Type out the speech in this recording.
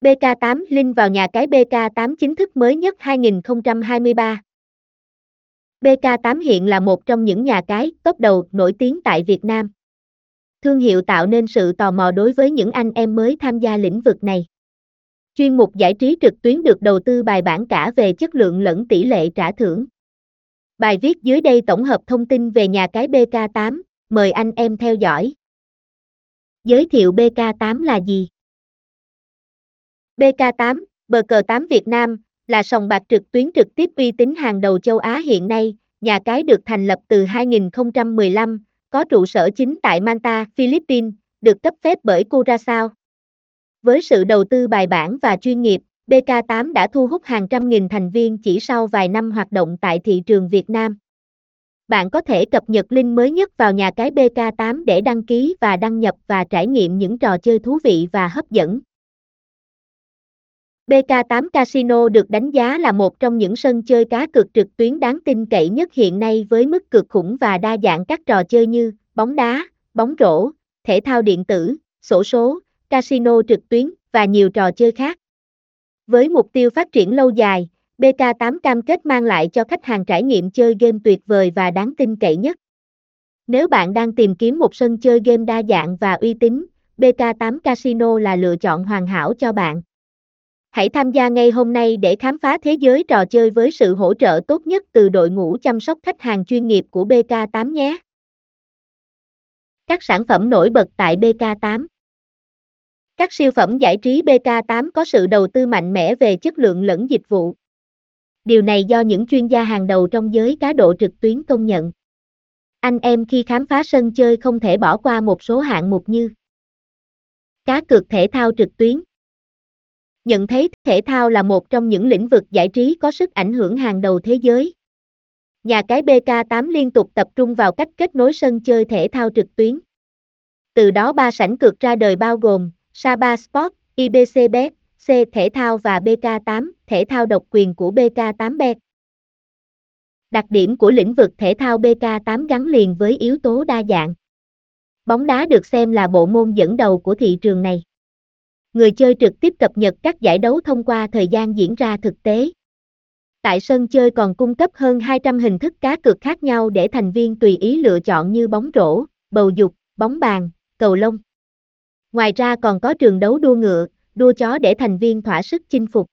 BK8 Link vào nhà cái BK8 chính thức mới nhất 2023. BK8 hiện là một trong những nhà cái top đầu nổi tiếng tại Việt Nam. Thương hiệu tạo nên sự tò mò đối với những anh em mới tham gia lĩnh vực này. Chuyên mục giải trí trực tuyến được đầu tư bài bản cả về chất lượng lẫn tỷ lệ trả thưởng. Bài viết dưới đây tổng hợp thông tin về nhà cái BK8, mời anh em theo dõi. Giới thiệu BK8 là gì? BK8, bờ cờ 8 Việt Nam, là sòng bạc trực tuyến trực tiếp uy tín hàng đầu châu Á hiện nay, nhà cái được thành lập từ 2015, có trụ sở chính tại Manta, Philippines, được cấp phép bởi Curaçao. Với sự đầu tư bài bản và chuyên nghiệp, BK8 đã thu hút hàng trăm nghìn thành viên chỉ sau vài năm hoạt động tại thị trường Việt Nam. Bạn có thể cập nhật link mới nhất vào nhà cái BK8 để đăng ký và đăng nhập và trải nghiệm những trò chơi thú vị và hấp dẫn. BK8 Casino được đánh giá là một trong những sân chơi cá cược trực tuyến đáng tin cậy nhất hiện nay với mức cược khủng và đa dạng các trò chơi như bóng đá, bóng rổ, thể thao điện tử, sổ số, casino trực tuyến và nhiều trò chơi khác. Với mục tiêu phát triển lâu dài, BK8 cam kết mang lại cho khách hàng trải nghiệm chơi game tuyệt vời và đáng tin cậy nhất. Nếu bạn đang tìm kiếm một sân chơi game đa dạng và uy tín, BK8 Casino là lựa chọn hoàn hảo cho bạn. Hãy tham gia ngay hôm nay để khám phá thế giới trò chơi với sự hỗ trợ tốt nhất từ đội ngũ chăm sóc khách hàng chuyên nghiệp của BK8 nhé. Các sản phẩm nổi bật tại BK8 Các siêu phẩm giải trí BK8 có sự đầu tư mạnh mẽ về chất lượng lẫn dịch vụ. Điều này do những chuyên gia hàng đầu trong giới cá độ trực tuyến công nhận. Anh em khi khám phá sân chơi không thể bỏ qua một số hạng mục như Cá cược thể thao trực tuyến nhận thấy thể thao là một trong những lĩnh vực giải trí có sức ảnh hưởng hàng đầu thế giới. Nhà cái BK8 liên tục tập trung vào cách kết nối sân chơi thể thao trực tuyến. Từ đó ba sảnh cược ra đời bao gồm Saba Sport, IBC Bet, C Thể thao và BK8, thể thao độc quyền của BK8 Bet. Đặc điểm của lĩnh vực thể thao BK8 gắn liền với yếu tố đa dạng. Bóng đá được xem là bộ môn dẫn đầu của thị trường này người chơi trực tiếp cập nhật các giải đấu thông qua thời gian diễn ra thực tế. Tại sân chơi còn cung cấp hơn 200 hình thức cá cược khác nhau để thành viên tùy ý lựa chọn như bóng rổ, bầu dục, bóng bàn, cầu lông. Ngoài ra còn có trường đấu đua ngựa, đua chó để thành viên thỏa sức chinh phục.